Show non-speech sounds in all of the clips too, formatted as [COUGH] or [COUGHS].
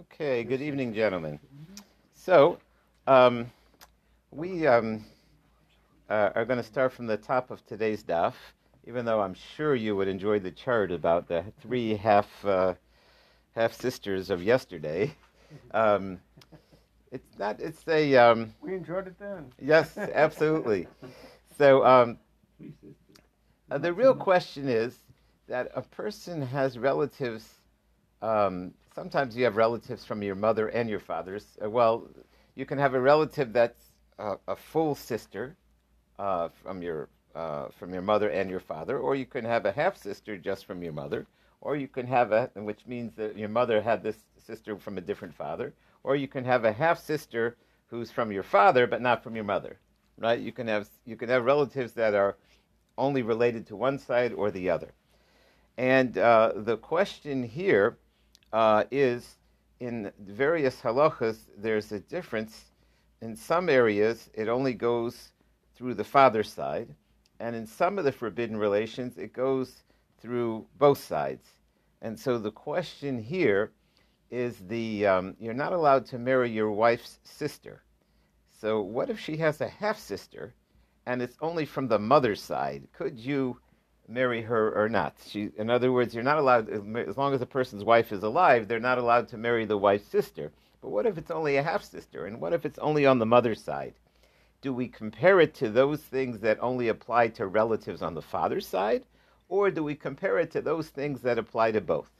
Okay, good evening, gentlemen. So, um, we um, uh, are going to start from the top of today's daf, even though I'm sure you would enjoy the chart about the three half uh, half sisters of yesterday. Um, it's not. It's a. Um, we enjoyed it then. Yes, absolutely. so um, uh, the real question is that a person has relatives. Um, sometimes you have relatives from your mother and your father's. Uh, well, you can have a relative that's uh, a full sister uh, from your uh, from your mother and your father, or you can have a half sister just from your mother, or you can have a, which means that your mother had this sister from a different father, or you can have a half sister who's from your father but not from your mother, right? You can have you can have relatives that are only related to one side or the other, and uh, the question here uh, is in various halachas, there's a difference. In some areas, it only goes through the father's side, and in some of the forbidden relations, it goes through both sides. And so the question here is the um, you're not allowed to marry your wife's sister. So what if she has a half sister, and it's only from the mother's side? Could you marry her or not. She, in other words, you're not allowed, as long as a person's wife is alive, they're not allowed to marry the wife's sister. But what if it's only a half sister? And what if it's only on the mother's side? Do we compare it to those things that only apply to relatives on the father's side? Or do we compare it to those things that apply to both?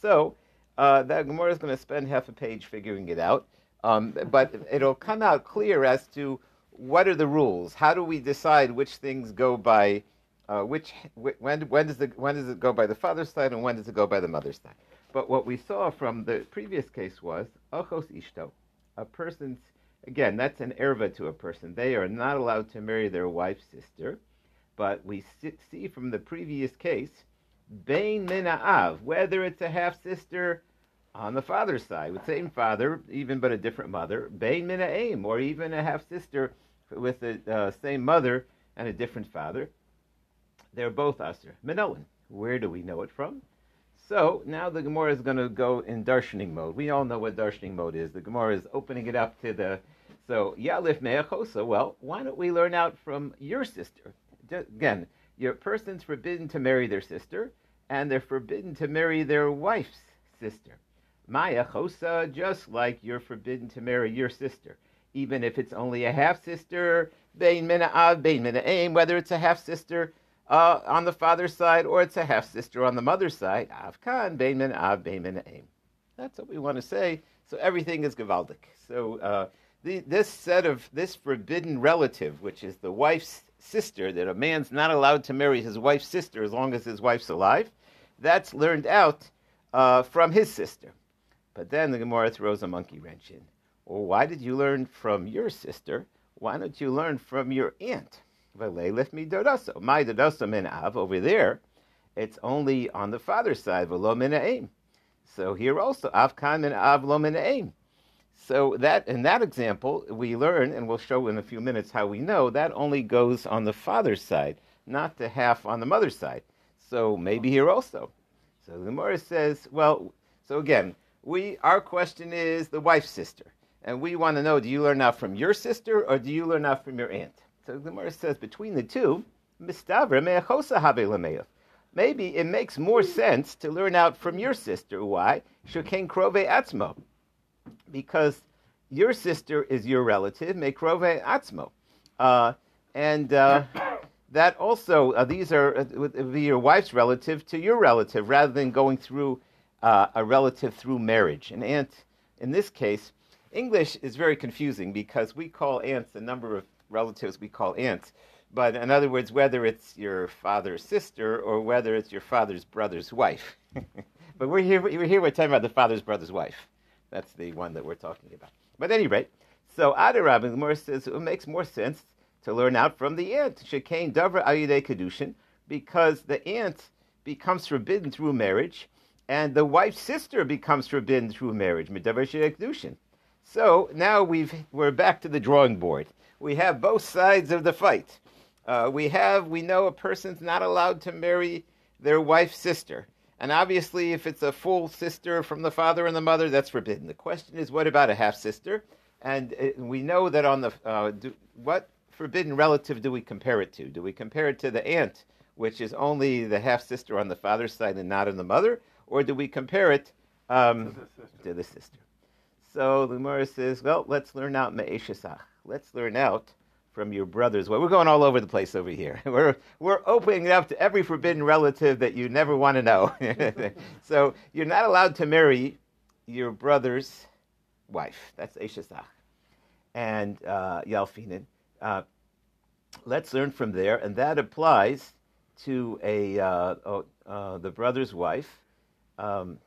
So, uh, Gemara is going to spend half a page figuring it out. Um, but it'll come out clear as to what are the rules. How do we decide which things go by uh, which when when does the when does it go by the father's side and when does it go by the mother's side? But what we saw from the previous case was ochos ishto, a person's again that's an erva to a person. They are not allowed to marry their wife's sister, but we see from the previous case, bain minaav, whether it's a half sister on the father's side with the same father, even but a different mother, bain minaim, or even a half sister with the uh, same mother and a different father they're both Aser. Menoan. Where do we know it from? So now the Gemara is going to go in darshaning mode. We all know what darshaning mode is. The Gemara is opening it up to the. So Yalif Me'achosa. Well, why don't we learn out from your sister? Again, your person's forbidden to marry their sister, and they're forbidden to marry their wife's sister. Maya Chosa, just like you're forbidden to marry your sister, even if it's only a half sister. Bein mina av, bein mina. Whether it's a half sister uh, on the father's side, or it's a half sister on the mother's side. Avkan, Beinman, Av, Beinman, Aim. That's what we want to say. So everything is Gavaldik. So uh, the, this set of this forbidden relative, which is the wife's sister, that a man's not allowed to marry his wife's sister as long as his wife's alive, that's learned out uh, from his sister. But then the Gemara throws a monkey wrench in. Well, why did you learn from your sister? Why don't you learn from your aunt? V'leilef mi dodaso. My min av over there, it's only on the father's side. V'lo min aim. So here also, avkan min av lo min. So that in that example, we learn, and we'll show in a few minutes how we know that only goes on the father's side, not the half on the mother's side. So maybe here also. So the Gemara says, well, so again, we our question is the wife's sister, and we want to know: Do you learn out from your sister, or do you learn out from your aunt? So the Gemara says between the two, Mistavra meachosa habelameyach. Maybe it makes more sense to learn out from your sister. Why? Shukain krove atzmo. Because your sister is your relative, mekrove atzmo. Uh, and uh, [COUGHS] that also, uh, these are uh, be your wife's relative to your relative, rather than going through uh, a relative through marriage. An aunt, in this case, English is very confusing because we call aunts a number of relatives we call aunts. But in other words, whether it's your father's sister or whether it's your father's brother's wife. [LAUGHS] but we're here, we're here, we're talking about the father's brother's wife. That's the one that we're talking about. But at any rate, so Adarab, the Gemara says it makes more sense to learn out from the aunt, Shekain Davra Ayudei Kedushin, because the aunt becomes forbidden through marriage, and the wife's sister becomes forbidden through marriage, Midavar Kedushin. So now we've, we're back to the drawing board we have both sides of the fight. Uh, we have, we know a person's not allowed to marry their wife's sister. And obviously, if it's a full sister from the father and the mother, that's forbidden. The question is, what about a half sister? And it, we know that on the uh, do, what forbidden relative do we compare it to? Do we compare it to the aunt, which is only the half sister on the father's side and not on the mother, or do we compare it um, to, the to, the sister? So the Gemara says, well, let's learn out me'eshesach. Let's learn out from your brothers. Well, we're going all over the place over here. [LAUGHS] We're, we're opening up to every forbidden relative that you never want to know. [LAUGHS] so you're not allowed to marry your brother's wife. That's Eshesach. And uh, Yalfinin. Uh, let's learn from there, and that applies to a uh, oh, uh, the brother's wife. Um,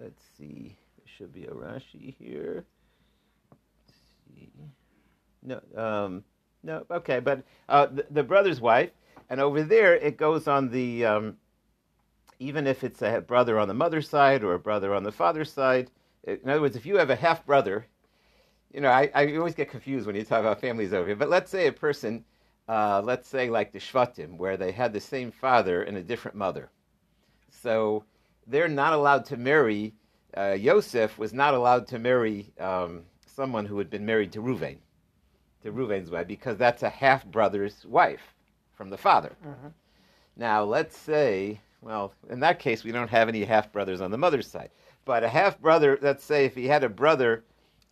let's see, there should be a Rashi here. No, um, no, okay, but uh, the, the, brother's wife, and over there it goes on the, um, even if it's a brother on the mother's side or a brother on the father's side. In other words, if you have a half brother, you know, I, I always get confused when you talk about families over here, but let's say a person, uh, let's say like the Shvatim, where they had the same father and a different mother. So they're not allowed to marry, uh, Yosef was not allowed to marry um, someone who had been married to Ruvain to Reuven's wife because that's a half brother's wife from the father. Mm-hmm. Now, let's say, well, in that case, we don't have any half brothers on the mother's side. But a half brother, let's say if he had a brother,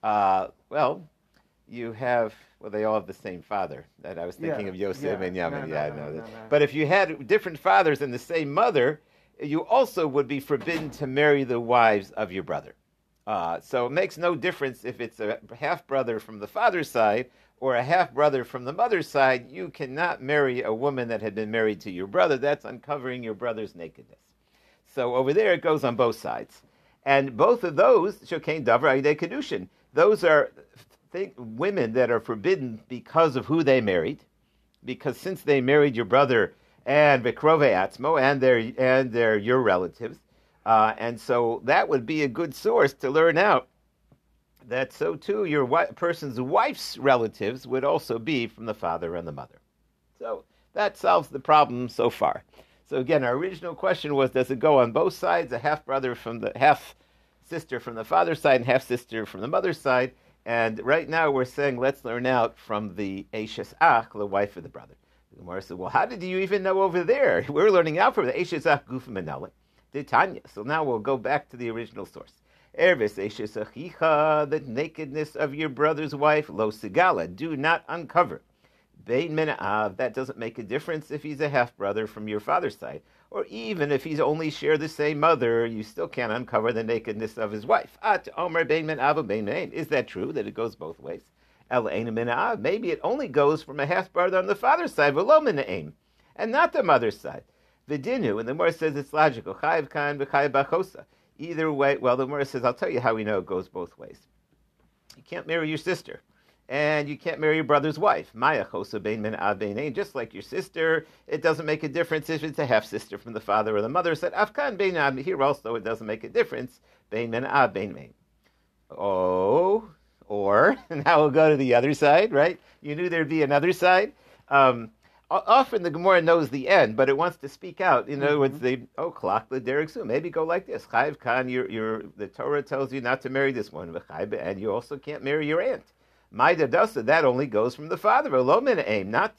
uh, well, you have, well, they all have the same father. That I was thinking yeah. of Yosef yeah. and Yamin. No, no, yeah, no, no, But if you had different fathers and the same mother, you also would be forbidden to marry the wives of your brother. Uh, so it makes no difference if it's a half brother from the father's side or a half brother from the mother's side, you cannot marry a woman that had been married to your brother. That's uncovering your brother's nakedness. So over there, it goes on both sides. And both of those, Shokain Davar Aide Kedushin, those are th- women that are forbidden because of who they married. Because since they married your brother and Vikrove Atzmo and they're, and they're your relatives, uh, and so that would be a good source to learn out that so too your person's wife's relatives would also be from the father and the mother. So that solves the problem so far. So again, our original question was: Does it go on both sides? A half brother from the half sister from the father's side and half sister from the mother's side. And right now we're saying let's learn out from the Ashes Ach, the wife of the brother. The Gemara said, well, how did you even know over there? [LAUGHS] We're learning out from the Ashes Ach Gufim Tanya. So now we'll go back to the original source. Ervis achicha, the nakedness of your brother's wife, lo sigala, do not uncover. Bein mena'av, that doesn't make a difference if he's a half brother from your father's side, or even if he's only share the same mother, you still can't uncover the nakedness of his wife. At omer bein mena'av bein menaim. Is that true that it goes both ways? El mena'av, maybe it only goes from a half brother on the father's side, v'lo mena'im, and not the mother's side. Vidinu, and the more says it's logical. Chayiv v'chayiv bachosa. Either way, well, the Gemara says, I'll tell you how we know it goes both ways. You can't marry your sister, and you can't marry your brother's wife. Maya chosa bein min Just like your sister, it doesn't make a difference if it's a half sister from the father or the mother. Said afkan bein. Here also, it doesn't make a difference. Bein min ad bein. Oh, or [LAUGHS] now we'll go to the other side, right? You knew there'd be another side. Um, often the Gemara knows the end, but it wants to speak out. In other words, mm-hmm. they oh clock the derek soon. Maybe go like this. Chayiv Khan, your your the Torah tells you not to marry this one, and you also can't marry your aunt. Maida Dasa, that only goes from the father, Alomin aim, not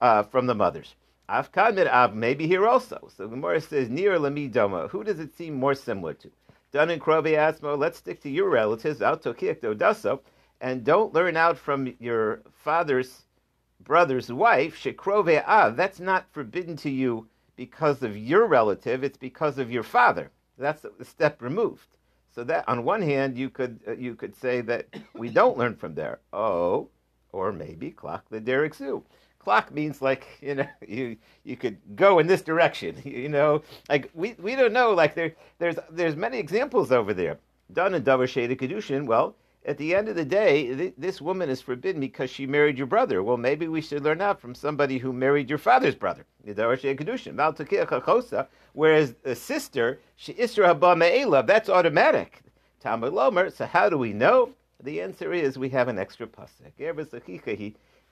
uh, from the mothers. Afkan av, maybe here also. So the Gemara says near Lami Doma. Who does it seem more similar to? Dun and Krovi Asmo, let's stick to your relatives, out Tokiak Daso, and don't learn out from your father's brother's wife, shekrove av, that's not forbidden to you because of your relative, it's because of your father. That's a step removed. So that on one hand, you could uh, you could say that we don't learn from there. Oh, or maybe clock the derek zoo. Clock means like you know [LAUGHS] you you could go in this direction. [LAUGHS] You know, like we, we don't know. Like there there's there's many examples over there. Done in Davar Sheda Kedushin. Well, at the end of the day, th- this woman is forbidden because she married your brother. Well, maybe we should learn out from somebody who married your father's brother. Whereas a sister, she isra that's automatic. Talmud Lomer, so how do we know? The answer is we have an extra pasuk.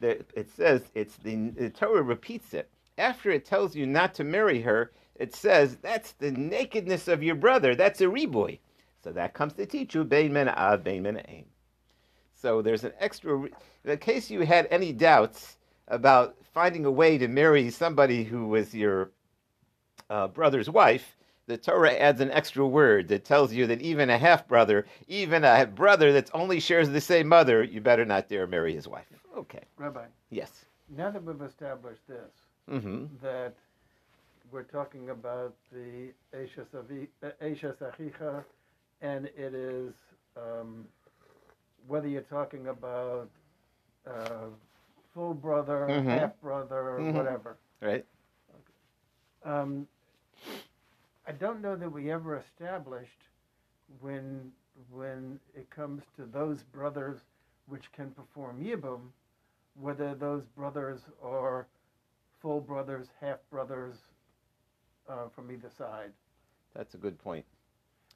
It says it's the, the Torah repeats it after it tells you not to marry her. it says that's the nakedness of your brother. That's a reboy. So that comes to teach you bein men av, bein aim. So there's an extra. In case you had any doubts about finding a way to marry somebody who was your uh, brother's wife, the Torah adds an extra word that tells you that even a half brother, even a brother that only shares the same mother, you better not dare marry his wife. Okay. Rabbi. Yes. Now that we've established this, Mm-hmm. that we're talking about the Eishes Achicha, and it is um, whether you're talking about uh, full brother, Mhm. half brother, Mhm. whatever. Right. Um, I don't know that we ever established when when it comes to those brothers which can perform yibum, whether those brothers are full brothers, half brothers uh, from either side. That's a good point.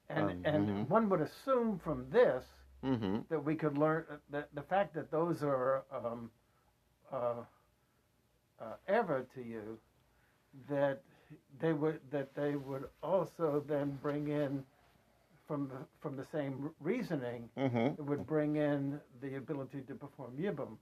And Um, and mhm. one would assume from this Mm-hmm. that we could learn uh, that the fact that those are um, uh, uh, ever to you, that they would that they would also then bring in from the from the same reasoning, Mm-hmm. it would bring in the ability to perform yibum.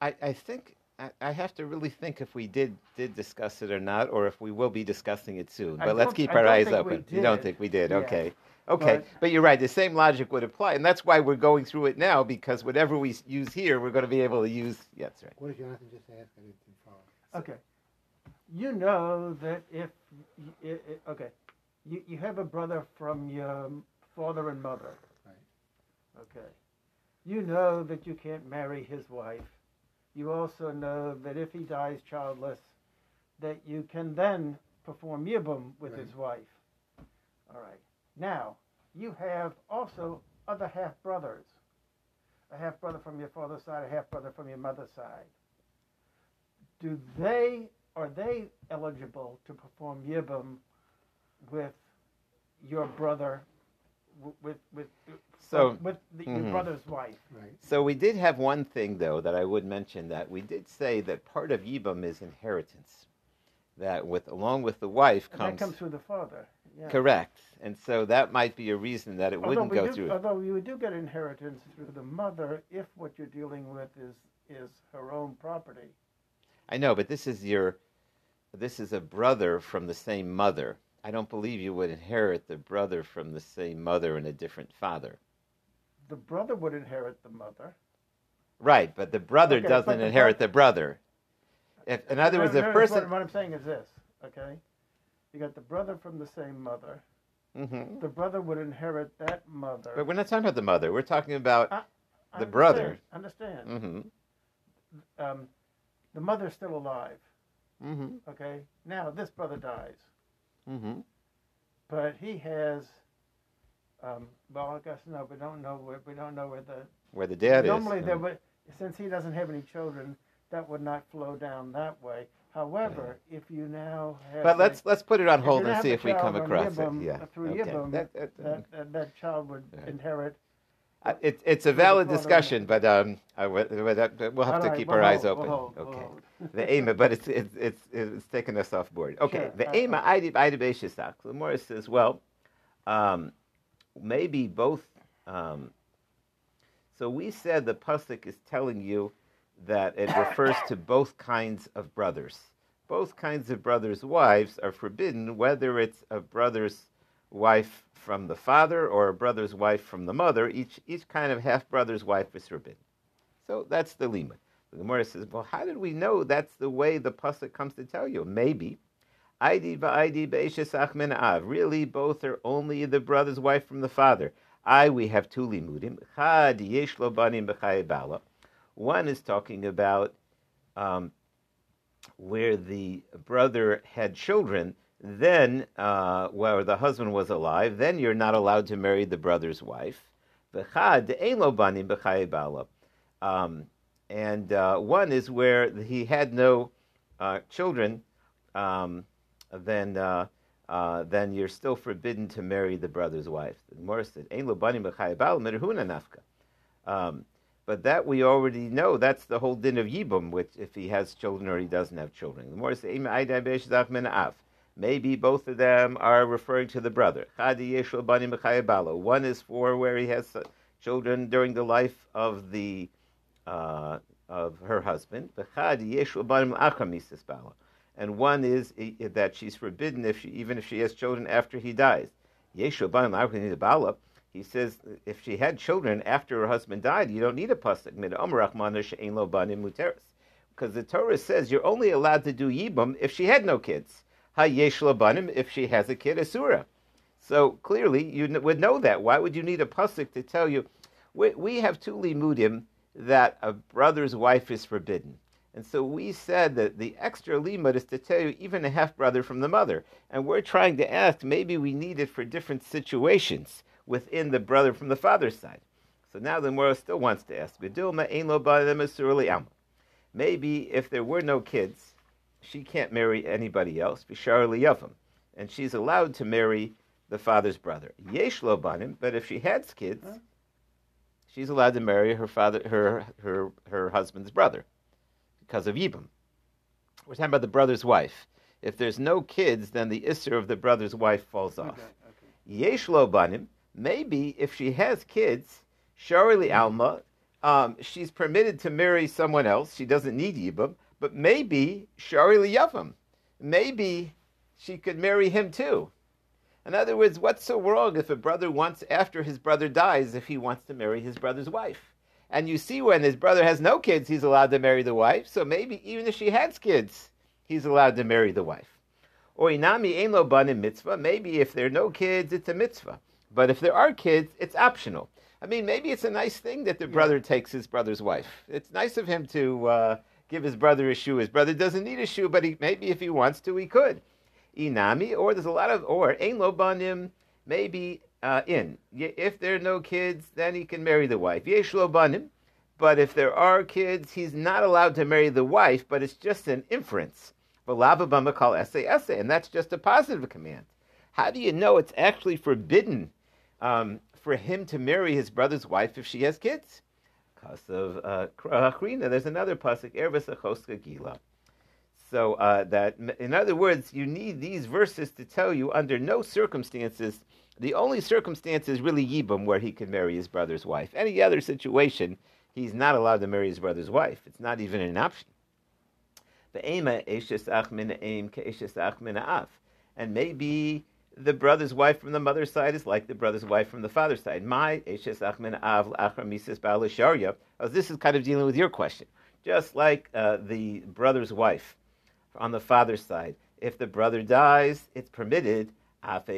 I, I think I, I have to really think if we did did discuss it or not, or if we will be discussing it soon. I But let's don't- keep I our don't eyes think we open. You don't did. think we did? Yeah. Okay. Okay. But- But, you're right. The same logic would apply, and that's why we're going through it now because whatever we s- use here, we're going to be able to use. Yeah, that's right. What did Jonathan just ask? I didn't follow. Okay, you know that if y- i- i- okay, you you have a brother from your father and mother. Right. Okay, you know that you can't marry his wife. You also know that if he dies childless, that you can then perform yibum with Right. his wife. All right. Now you have also other half brothers. A half brother from your father's side, a half brother from your mother's side. Do they are they eligible to perform yibum with your brother, with with So, with the, mhm. your brother's wife? Right. So we did have one thing though that I would mention that we did say that part of yibam is inheritance. That with along with the wife And comes, that comes through the father. Yeah. correct, and so that might be a reason that it Although wouldn't go do, through. Although you do get inheritance through the mother if what you're dealing with is is her own property. I know, but this is your, this is a brother from the same mother. I don't believe you would inherit the brother from the same mother and a different father. The brother would inherit the mother. Right, but the brother Okay, doesn't the inherit the brother. If, in other No, words, no, no, person. What, I'm saying is this. Okay, you got the brother from the same mother. Mhm. The brother would inherit that mother. But we're not talking about the mother. We're talking about. I the understand, brother. Understand? hmm Um, the mother's still alive. hmm Okay. Now this brother dies, hmm but he has. Um, well, I guess no. We don't know. Where, we don't know where the Where the dad Normally, is. Normally, there would, since he doesn't have any children, that would not flow down that way. However, if you now have, But let's let's put it on hold and see if we come across Yibum, it. Yeah. through okay. Yibum, That- that- that, that that child would Right. inherit. It, it's a valid discussion, but um, I, we'll have to right, keep we'll our eyes open. we'll hold, we'll okay. the aim, but it's it's it's it's taken us off board. Okay, Sure, the aim, okay. Ida Ida Beishisak. The Morris says, well, um, maybe both. Um, so we said the pasuk is telling you that it refers to both kinds of brothers. Both kinds of brothers' wives are forbidden, whether it's a brother's wife from the father or a brother's wife from the mother. Each each kind of half brother's wife is forbidden. So that's the limud. The Gemara says, well, how did we know that's the way the pasuk comes to tell you? Maybe. Aidi av. Really, both are only the brother's wife from the father. I, we have two limudim. One is talking about um, where the brother had children, then, uh, where the husband was alive, then you're not allowed to marry the brother's wife. Um, and uh, one is where he had no uh, children, um, then uh, uh, then you're still forbidden to marry the brother's wife. Gemara said. Um, but that we already know. That's the whole din of yibum, which if he has children or he doesn't have children. The Gemara says, Maybe both of them are referring to the brother. One is for where he has uh, children during the life of the uh, of her husband. And one is that she's forbidden if she, even if she has children after he dies. He says if she had children after her husband died, you don't need a pasuk. Because the Torah says you're only allowed to do yibum if she had no kids. If she has a kid, asura. So clearly, you would know that. Why would you need a pasuk to tell you? We, we have two limudim that a brother's wife is forbidden. And so we said that the extra limud is to tell you even a half brother from the mother. And we're trying to ask maybe we need it for different situations within the brother from the father's side. So now the Mora still wants to ask. Maybe if there were no kids, she can't marry anybody else, Bishar Yavim, and she's allowed to marry the father's brother. Yesh lo banim, but if she has kids, she's allowed to marry her father, her her her husband's brother, because of Yibam. We're talking about the brother's wife. If there's no kids, then the isser of the brother's wife falls off. Yesh lo banim. Maybe if she has kids, Sharili Alma, um, she's permitted to marry someone else. She doesn't need Yibam but maybe Shari Liyavim, maybe she could marry him too. In other words, what's so wrong if a brother wants, after his brother dies, if he wants to marry his brother's wife? And you see, when his brother has no kids, he's allowed to marry the wife. So maybe even if she has kids, he's allowed to marry the wife. Or inami ein lo banim mitzvah. Maybe if there are no kids, it's a mitzvah. But if there are kids, it's optional. I mean, maybe it's a nice thing that the brother takes his brother's wife. It's nice of him to uh, give his brother a shoe. His brother doesn't need a shoe, but he, maybe if he wants to, he could. Inami, or there's a lot of, or ein lo banim, maybe uh, in. If there are no kids, then he can marry the wife. Yesh banim, but if there are kids, he's not allowed to marry the wife, but it's just an inference. call essay essay, and that's just a positive command. How do you know it's actually forbidden um, for him to marry his brother's wife if she has kids? Of uh, Achrina, there's another pasuk, Ervis Achoska Gila. So uh, that, in other words, you need these verses to tell you under no circumstances. The only circumstance is really Yibam, where he can marry his brother's wife. Any other situation, he's not allowed to marry his brother's wife. It's not even an option. And maybe the brother's wife from the mother's side is like the brother's wife from the father's side. My eshes av. Oh, this is kind of dealing with your question. Just like uh, the brother's wife on the father's side, if the brother dies, it's permitted. Maybe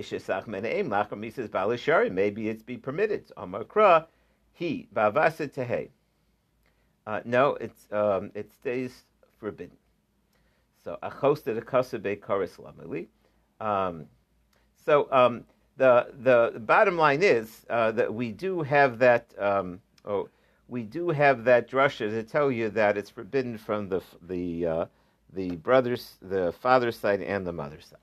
it's be permitted. Amakra, he bavasa tehe. Uh, no, it's um, it stays forbidden. So achosta de kasabe karislamili. Um, so um, the the bottom line is uh, that we do have that. Um, oh, we do have that drasha to tell you that it's forbidden from the the uh, the brothers, the father's side, and the mother's side.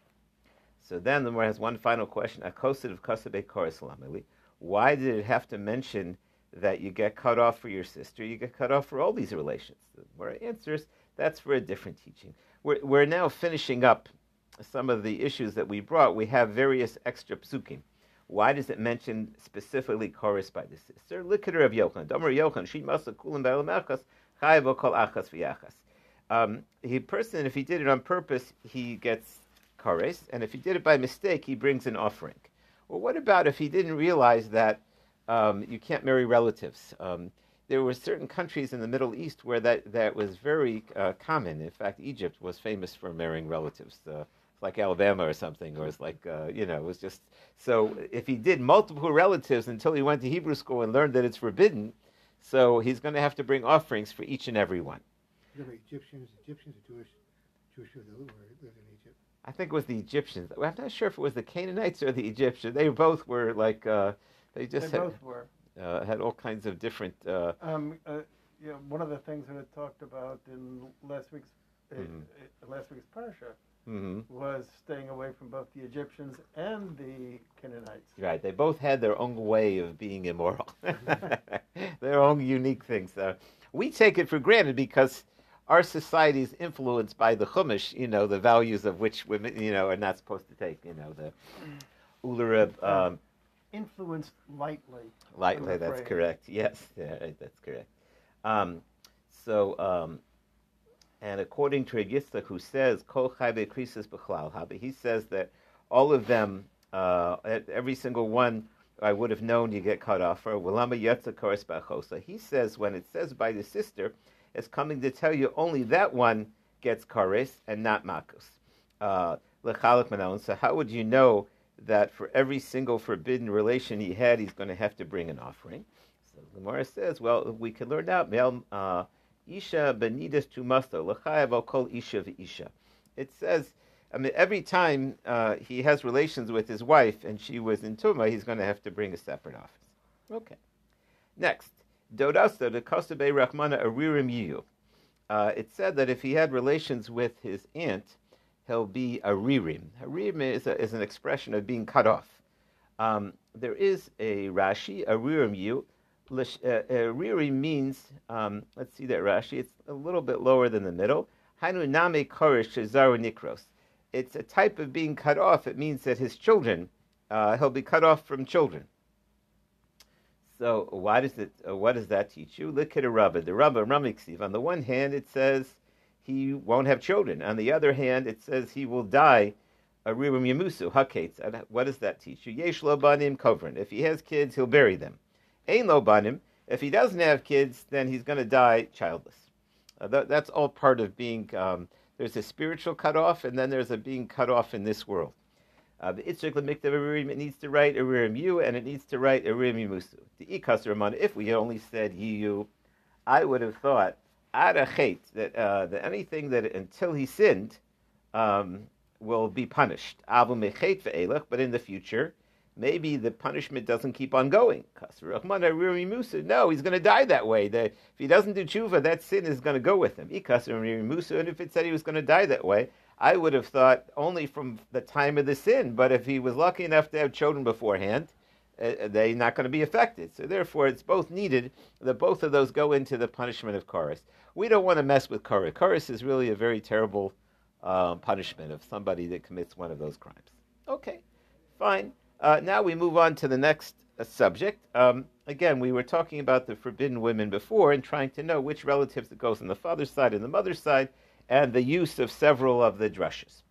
So then the Gemara has one final question: Akosid of kasabe korasalamili. Why did it have to mention that you get cut off for your sister? You get cut off for all these relations. The Gemara answers that's for a different teaching. We're we're now finishing up some of the issues that we brought, we have various extra psukim. Why does it mention specifically chorus by the sister? Likiter of Yochanan. Domer Yochanan, she must kulim ba'elamachas, chayav kol achas v'yachas. Um, he person, if he did it on purpose, he gets chorus, and if he did it by mistake, he brings an offering. Well, what about if he didn't realize that um, you can't marry relatives? Um, there were certain countries in the Middle East where that, that was very uh, common. In fact, Egypt was famous for marrying relatives. Like Alabama or something, or it's like uh, you know, it was just so. If he did multiple relatives until he went to Hebrew school and learned that it's forbidden, so he's going to have to bring offerings for each and every one. Egyptians, Egyptians are Jewish, Jewish who lived in Egypt. I think it was the Egyptians. I'm not sure if it was the Canaanites or the Egyptians. They both were like uh, they just they had, both were. Uh, had all kinds of different. Uh, um, uh, you know, one of the things that I talked about in last week's uh, mm-hmm. Uh, last week's parsha mm-hmm. was staying away from both the Egyptians and the Canaanites. Right. They both had their own way of being immoral, [LAUGHS] their own unique things. Uh, we take it for granted because our society is influenced by the chumash, you know, the values of which women, you know, are not supposed to take, you know, the ularib, um, Influenced lightly. lightly. That's correct. Yes, yeah, that's correct. Um, so, um, and according to Register, who says kol he says that all of them, uh, every single one, I would have known you get cut off. Or walama yetza koris. He says when it says by the sister, it's coming to tell you only that one gets kares and not makos. Uh. So how would you know that for every single forbidden relation he had, he's going to have to bring an offering? So Gemara says, well, we can learn out. Uh, Isha benidas tumasto lechayav al kol isha v'isha. It says, I mean, every time uh, he has relations with his wife and she was in tuma, he's going to have to bring a separate office. Okay. Next, dodasta the kasabe rachmana aririm yiyu. Uh, it said that if he had relations with his aunt, he'll be a ririm. A ririm is, a, is an expression of being cut off. Um, there is a Rashi, a ririm uh, uh, Riri means, um, let's see that Rashi, it's a little bit lower than the middle. Hainu name korish shezaru nikros. It's a type of being cut off. It means that his children, uh, he'll be cut off from children. So why does it? Uh, what does that teach you? Look at a Rabbah. The Rabbah Ramiksiv. On the one hand, it says he won't have children. On the other hand, it says he will die. A Ririm Yamusu Hakates. What does that teach you? Yesh banim kovrin. If he has kids, he'll bury them. Ein lo banim. If he doesn't have kids, then he's going to die childless. Uh, that, that's all part of being. Um, there's a spiritual cutoff, and then there's a being cut off in this world. Uh, the Itzrik Lemiktav Arim, it needs to write Arim Yu, and it needs to write Arim Yimusu. The Ikas Ramana, if we had only said Yu, I would have thought, Ada Chet, that, uh, that anything that until he sinned um, will be punished. Avu Mechet Ve'elech, but in the future, maybe the punishment doesn't keep on going. No, he's going to die that way. The, if he doesn't do tshuva, that sin is going to go with him. And if it said he was going to die that way, I would have thought only from the time of the sin, but if he was lucky enough to have children beforehand, uh, they're not going to be affected. So therefore, it's both needed that both of those go into the punishment of chorus. We don't want to mess with chorus. Chorus is really a very terrible um, punishment of somebody that commits one of those crimes. Okay, fine. Uh, now we move on to the next uh, subject. Um, again, we were talking about the forbidden women before and trying to know which relatives it goes on the father's side and the mother's side and the use of several of the drushes.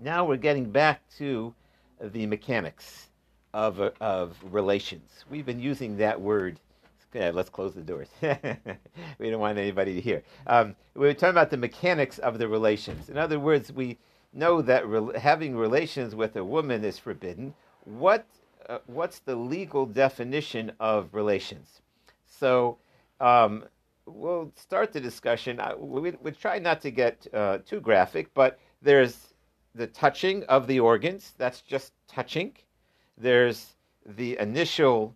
Now we're getting back to the mechanics of, uh, of relations. We've been using that word. Yeah, let's close the doors. [LAUGHS] we don't want anybody to hear. Um, we were talking about the mechanics of the relations. In other words, we know that re- having relations with a woman is forbidden. What, uh, what's the legal definition of relations? So, um, we'll start the discussion. I- We, we try not to get uh, too graphic, but there's the touching of the organs. That's just touching. There's the initial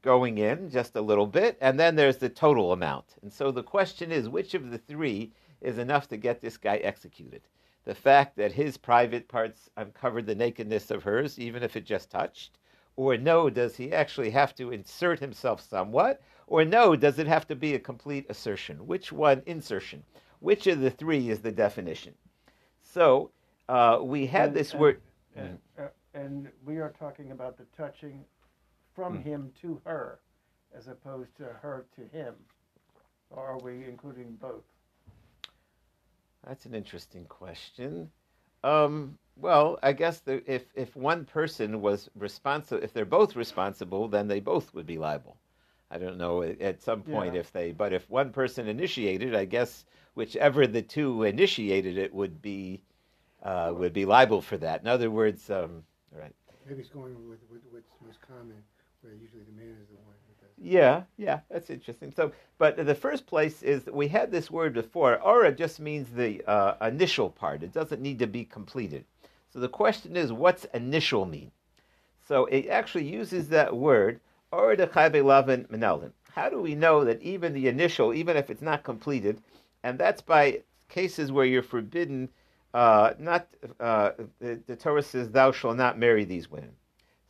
going in just a little bit, and then there's the total amount. And so the question is, which of the three is enough to get this guy executed? The fact that his private parts uncovered the nakedness of hers, even if it just touched, or no, does he actually have to insert himself somewhat? Or no, does it have to be a complete assertion? Which one, insertion? Which of the three is the definition? So uh, we had And- this and- word. And, uh, and we are talking about the touching from Hmm. him to her, as opposed to her to him. Or are we including both? That's an interesting question. Um, well, I guess the, if if one person was responsible, if they're both responsible, then they both would be liable. I don't know at, some point Yeah. if they, but if one person initiated, I guess whichever the two initiated it would be uh, would be liable for that. In other words, um, right? Maybe it's going with, with what's most common, where usually the man is the one who does. it. Yeah, yeah, that's interesting. So, but the first place is that we had this word before. Aura just means the uh, initial part. It doesn't need to be completed. So the question is, what's initial mean? So it actually uses that word, aura de chayve lavin menalin. How do we know that even the initial, even if it's not completed, and that's by cases where you're forbidden, uh, not uh, the, the Torah says, "Thou shalt not marry these women."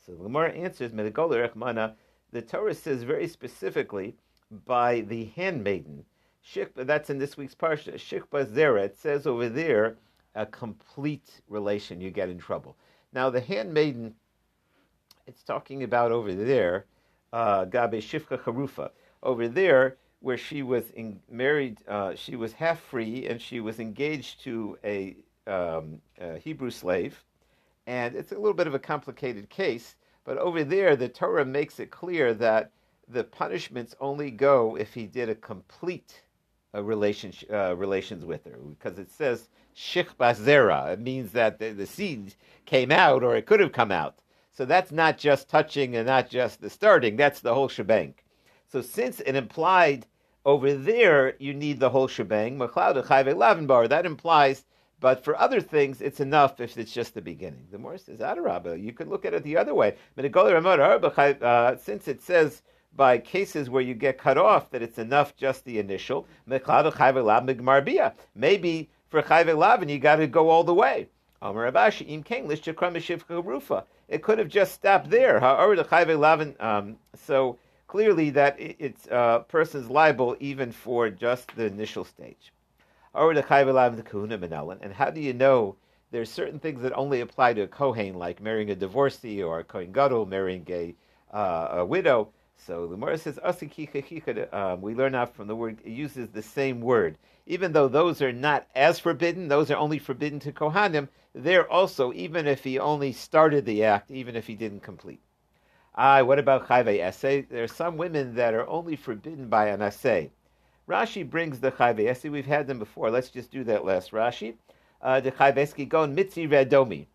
So the Gemara answers, "Medagoler mana." The Torah says very specifically by the handmaiden Shikba, that's in this week's parsha. Shikba zera. It says over there a complete relation. You get in trouble. Now the handmaiden, it's talking about over there, uh, Gabe Shifka Harufa. Over there, where she was in, married, uh, she was half free and she was engaged to a, um, a Hebrew slave. And it's a little bit of a complicated case, but over there, the Torah makes it clear that the punishments only go if he did a complete uh, relationship, uh, relations with her, because it says shich bazera. It means that the, the seed came out, or it could have come out. So that's not just touching and not just the starting. That's the whole shebang. So since it implied over there, you need the whole shebang. That implies, but for other things, it's enough if it's just the beginning. The more says Adarabba. You could look at it the other way. Uh, since it says by cases where you get cut off that it's enough just the initial. Maybe for chayve lavin you got to go all the way. It could have just stopped there. Um, so clearly that it's a uh, person's liable even for just the initial stage. And how do you know there are certain things that only apply to a Kohen, like marrying a divorcee or a Kohen Gadol, marrying a, uh, a widow? So the Gemara says, um, we learn out from the word, it uses the same word. Even though those are not as forbidden, those are only forbidden to Kohanim, they're also, even if he only started the act, even if he didn't complete. Ah, what about chayve essay? There are some women that are only forbidden by an essay. Rashi brings the chayve essay. We've had them before. Let's just do that last. Rashi, uh, the chayveski gon mitzi redomi.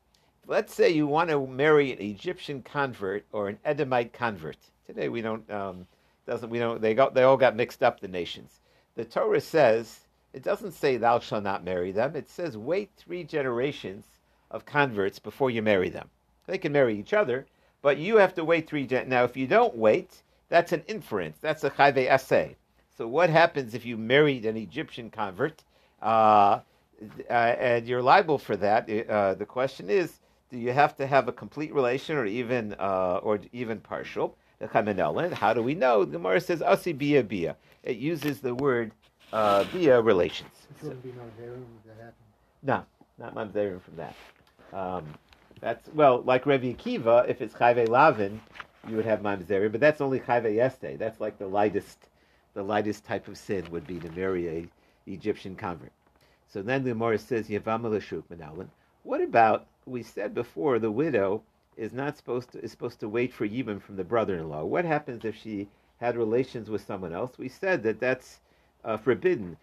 Let's say you want to marry an Egyptian convert or an Edomite convert. Today we don't um, doesn't we don't they got they all got mixed up the nations. The Torah says it doesn't say thou shalt not marry them. It says wait three generations of converts before you marry them. They can marry each other, but you have to wait three. Gen- now, if you don't wait, that's an inference. That's a chayve essay. So, what happens if you married an Egyptian convert, uh, uh, and you're liable for that? Uh, the question is, do you have to have a complete relation, or even uh, or even partial? How do we know? The Gemara says asi bia bia. It uses the word uh, bia relations. So, be that no, not mamzerim from that. Um, that's well, like Revi Akiva, if it's chayve lavin, you would have mamzerim, but that's only chayve yeste. That's like the lightest, the lightest type of sin would be to marry a Egyptian convert. So then the Gemara says. What about we said before the widow is not supposed to is supposed to wait for yibum from the brother-in-law? What happens if she had relations with someone else? We said that that's uh, forbidden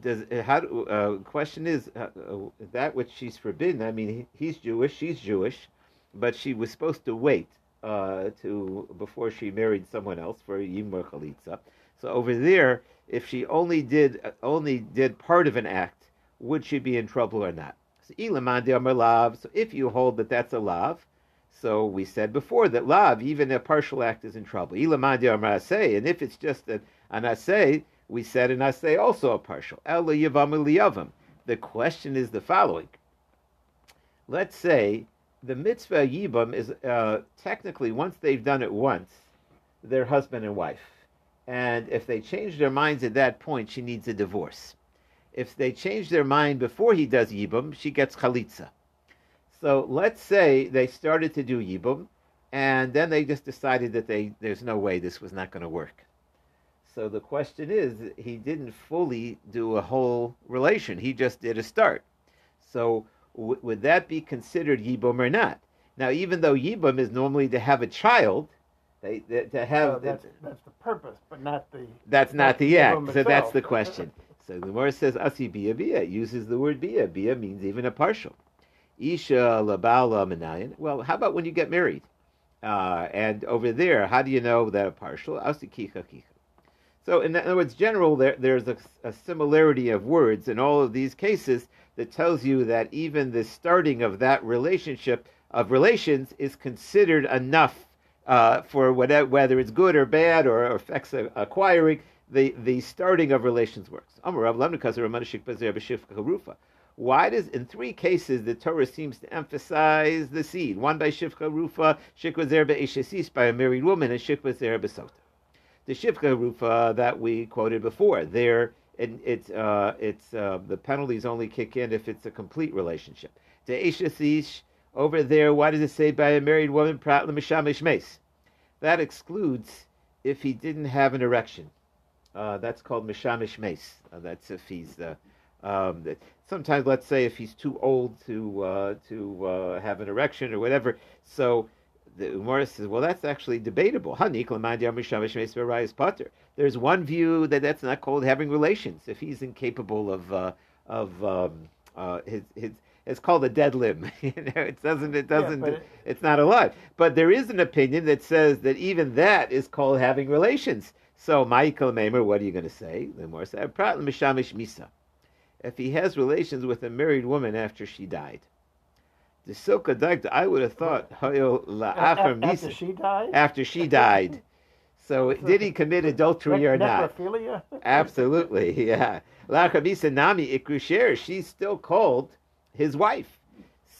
does uh, how uh, question is uh, uh, that which she's forbidden. I mean, he, he's Jewish, she's Jewish, but she was supposed to wait uh, to before she married someone else for Yimur Chalitza. So over there, if she only did only did part of an act, would she be in trouble or not? So So if you hold that that's a lav, so we said before that lav, even a partial act is in trouble. And if it's just an, an asay, we said in say also a partial. The question is the following. Let's say the mitzvah yibam is uh, technically, once they've done it once, they're husband and wife. And if they change their minds at that point, she needs a divorce. If they change their mind before he does yibam, she gets chalitza. So let's say they started to do yibam, and then they just decided that they there's no way this was not going to work. So the question is, he didn't fully do a whole relation. He just did a start. So w- would that be considered yibum or not? Now, even though yibum is normally to have a child, they, they, to have that's, that's the purpose, but not the. That's not the act. So that's the question. so the Gemara says asi bia bia uses the word bia. Bia means even a partial. Isha labala menayin. Well, how about when you get married? Uh, and over there, how do you know that a partial? Asi kicha kicha. So, in other words, general, there, there's a, a, similarity of words in all of these cases that tells you that even the starting of that relationship of relations is considered enough uh, for whatever, whether it's good or bad or, or affects acquiring. The, the starting of relations works. Why does, in three cases, the Torah seems to emphasize the seed? One by Shifcha Rufa, Shikwa Zerba by a married woman, and Shikwa Zerba Sota the Shivka Rufa that we quoted before. There, it, it's uh, it's uh, the penalties only kick in if it's a complete relationship. De'eshasish over there, why does it say by a married woman prat? That excludes if he didn't have an erection. Uh, that's called mishamish mace. Uh, that's if he's uh, um, sometimes, let's say, if he's too old to uh, to uh, have an erection or whatever. So the Umar says, well, that's actually debatable. There's one view that that's not called having relations if he's incapable of uh, of um, his his. It's called a dead limb. [LAUGHS] you know, it doesn't. It doesn't. but it- it's not alive. But there is an opinion that says that even that is called having relations. So, Michael Maimer, what are you going to say? Umar said, "Prat l'mishamish misa." If he has relations with a married woman after she died, the silka dagda, I would have thought hoyo A- la'achar a- After misa she died? after she died. So [LAUGHS] did he commit adultery or not? [LAUGHS] Absolutely, yeah. La'achar misa nami ikrusher. She's still called his wife.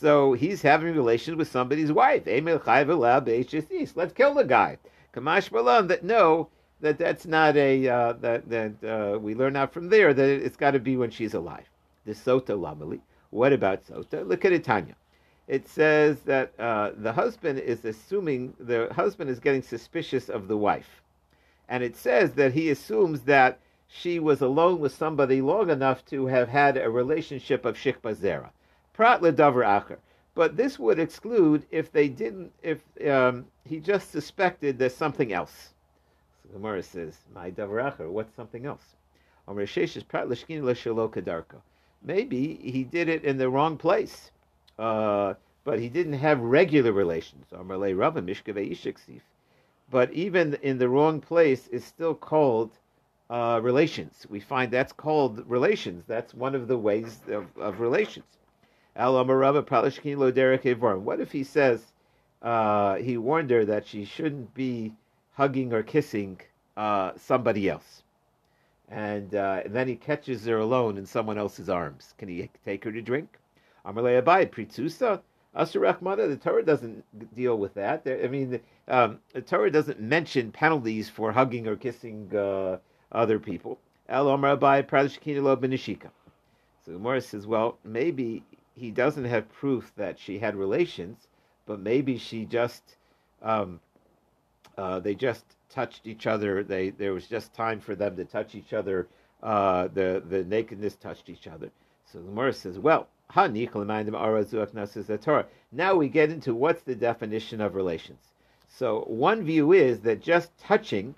So he's having relations with somebody's wife. Let's kill the guy. Kamash malan that no, that that's not a uh, that that uh, we learn out from there that it's got to be when she's alive. The sota lamali. What about sota? Look at it, Tanya. It says that uh, the husband is assuming the husband is getting suspicious of the wife, and it says that he assumes that she was alone with somebody long enough to have had a relationship of shikba zera. Prat ledavar acher. But this would exclude if they didn't, if um, he just suspected there's something else. So Gemara says, "My davar acher. What's something else?" Omer sheshes prat l'shelo kadarko. Maybe he did it in the wrong place, uh, but he didn't have regular relations. Omer le rava mishkavei ishiksif. But even in the wrong place is still called uh, relations. We find that's called relations. That's one of the ways of, of relations. What if he says uh, he warned her that she shouldn't be hugging or kissing uh, somebody else? And, uh, and then he catches her alone in someone else's arms. Can he take her to drink? Amalei Abai Pritzusa. Asur the Torah doesn't deal with that. I mean, the, um, the Torah doesn't mention penalties for hugging or kissing uh, other people. El Omer Abai Lo Benishika. So Gemara says, well, maybe he doesn't have proof that she had relations, but maybe she just, um, uh, they just touched each other. They there was just time for them to touch each other. Uh, the the nakedness touched each other. So the Gemara says, well. Now we get into what's the definition of relations. So one view is that just touching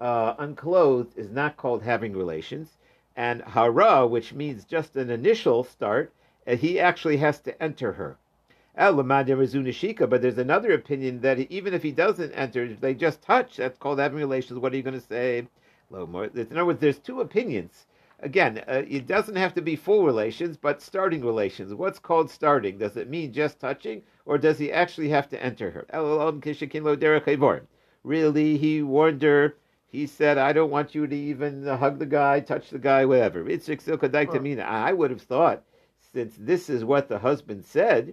uh, unclothed is not called having relations, and hara, which means just an initial start, uh, he actually has to enter her. Shika, but there's another opinion that even if he doesn't enter, they just touch. That's called having relations. What are you going to say? In other words, there's two opinions. Again, uh, it doesn't have to be full relations, but starting relations. What's called starting? Does it mean just touching, or does he actually have to enter her? Really, he warned her. He said, "I don't want you to even hug the guy, touch the guy, whatever." I would have thought, since this is what the husband said,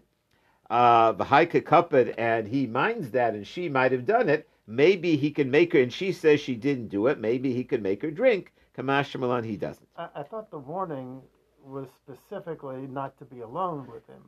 uh, V'haika kapad, and he minds that, and she might have done it. Maybe he can make her, and she says she didn't do it. Maybe he could make her drink. Kamash Malan, he doesn't. I, I thought the warning was specifically not to be alone with him.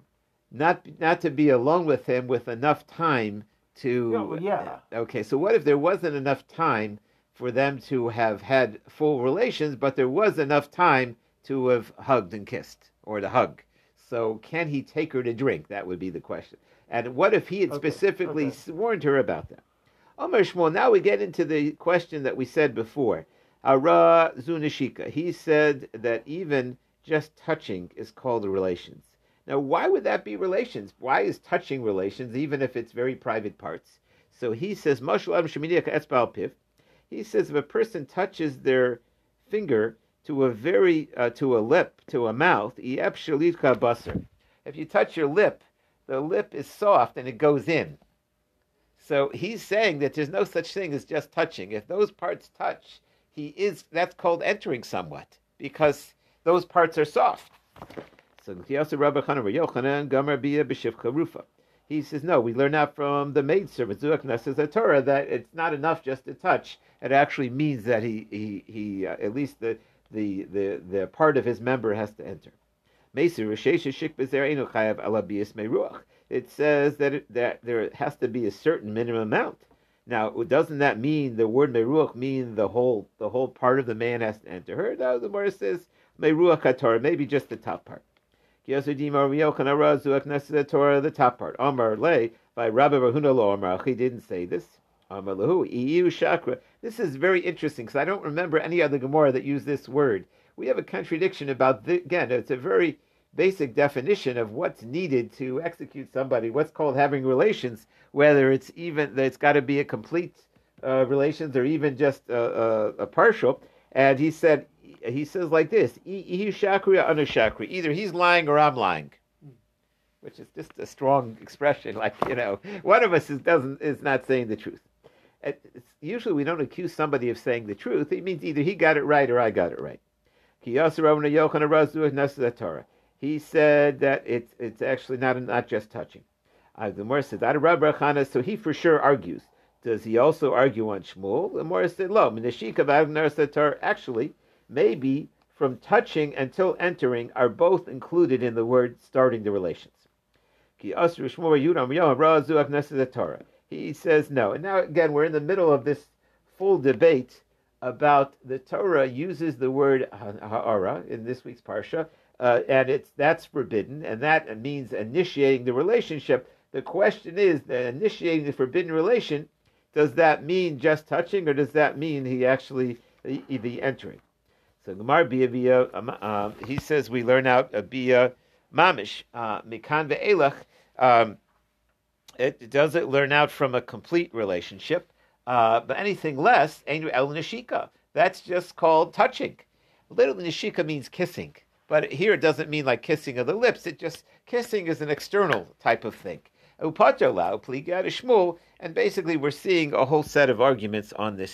Not not to be alone with him with enough time to. Yeah, well, yeah. Okay, so what if there wasn't enough time for them to have had full relations, but there was enough time to have hugged and kissed, or to hug? So can he take her to drink? That would be the question. And what if he had Okay, specifically okay. warned her about that? Omer Shmuel, now we get into the question that we said before. Ara Zunashika. He said that even just touching is called relations. Now, why would that be relations? Why is touching relations, even if it's very private parts? So he says, Mashal Adam Sheminiaka Etzbal Pif. He says if a person touches their finger to a very uh, to a lip, to a mouth. If you touch your lip, the lip is soft and it goes in. So he's saying that there's no such thing as just touching. If those parts touch, he is that's called entering somewhat because those parts are soft. So. He says no. We learn out from the maidservant Zuak Nesses Torah that it's not enough just to touch. It actually means that he he he uh, at least the the, the, the part of his member has to enter. It says that, it, that there has to be a certain minimum amount. Now, doesn't that mean the word meruach mean the whole the whole part of the man has to enter her? No, the Gemara says meruach haTorah, maybe just the top part. The top part. Amar le by Rabbi Rahuna lo Amar. He didn't say this. Amar lahu shakra. This is very interesting because I don't remember any other Gemara that used this word. We have a contradiction about the, again. It's a very basic definition of what's needed to execute somebody, what's called having relations, whether it's even that it's got to be a complete uh, relations or even just a, a, a, partial. And he said, he says like this: shakri Either he's lying or I'm lying, which is just a strong expression. [LAUGHS] Like you know, one of us is doesn't is not saying the truth. Usually, we don't accuse somebody of saying the truth. It means either he got it right or I got it right he said that it's it's actually not not just touching. Uh, the Gemara says so he for sure argues. Does he also argue on Shmuel? The Gemara said, "Lo, Actually, maybe from touching until entering are both included in the word starting the relations. He says no. And now again, we're in the middle of this full debate about the Torah uses the word ha'ara in this week's parsha uh, and it's that's forbidden, and that means initiating the relationship. The question is, that initiating the forbidden relation, does that mean just touching, or does that mean he actually the entering? So Gemara Bia um, um, he says we learn out a Bia Mamish uh, Mikan ve'elach. It does it learn out from a complete relationship, uh, but anything less, El Nishika. That's just called touching. Little Nishika means kissing. But here it doesn't mean like kissing of the lips. It just kissing is an external type of thing. And basically we're seeing a whole set of arguments on this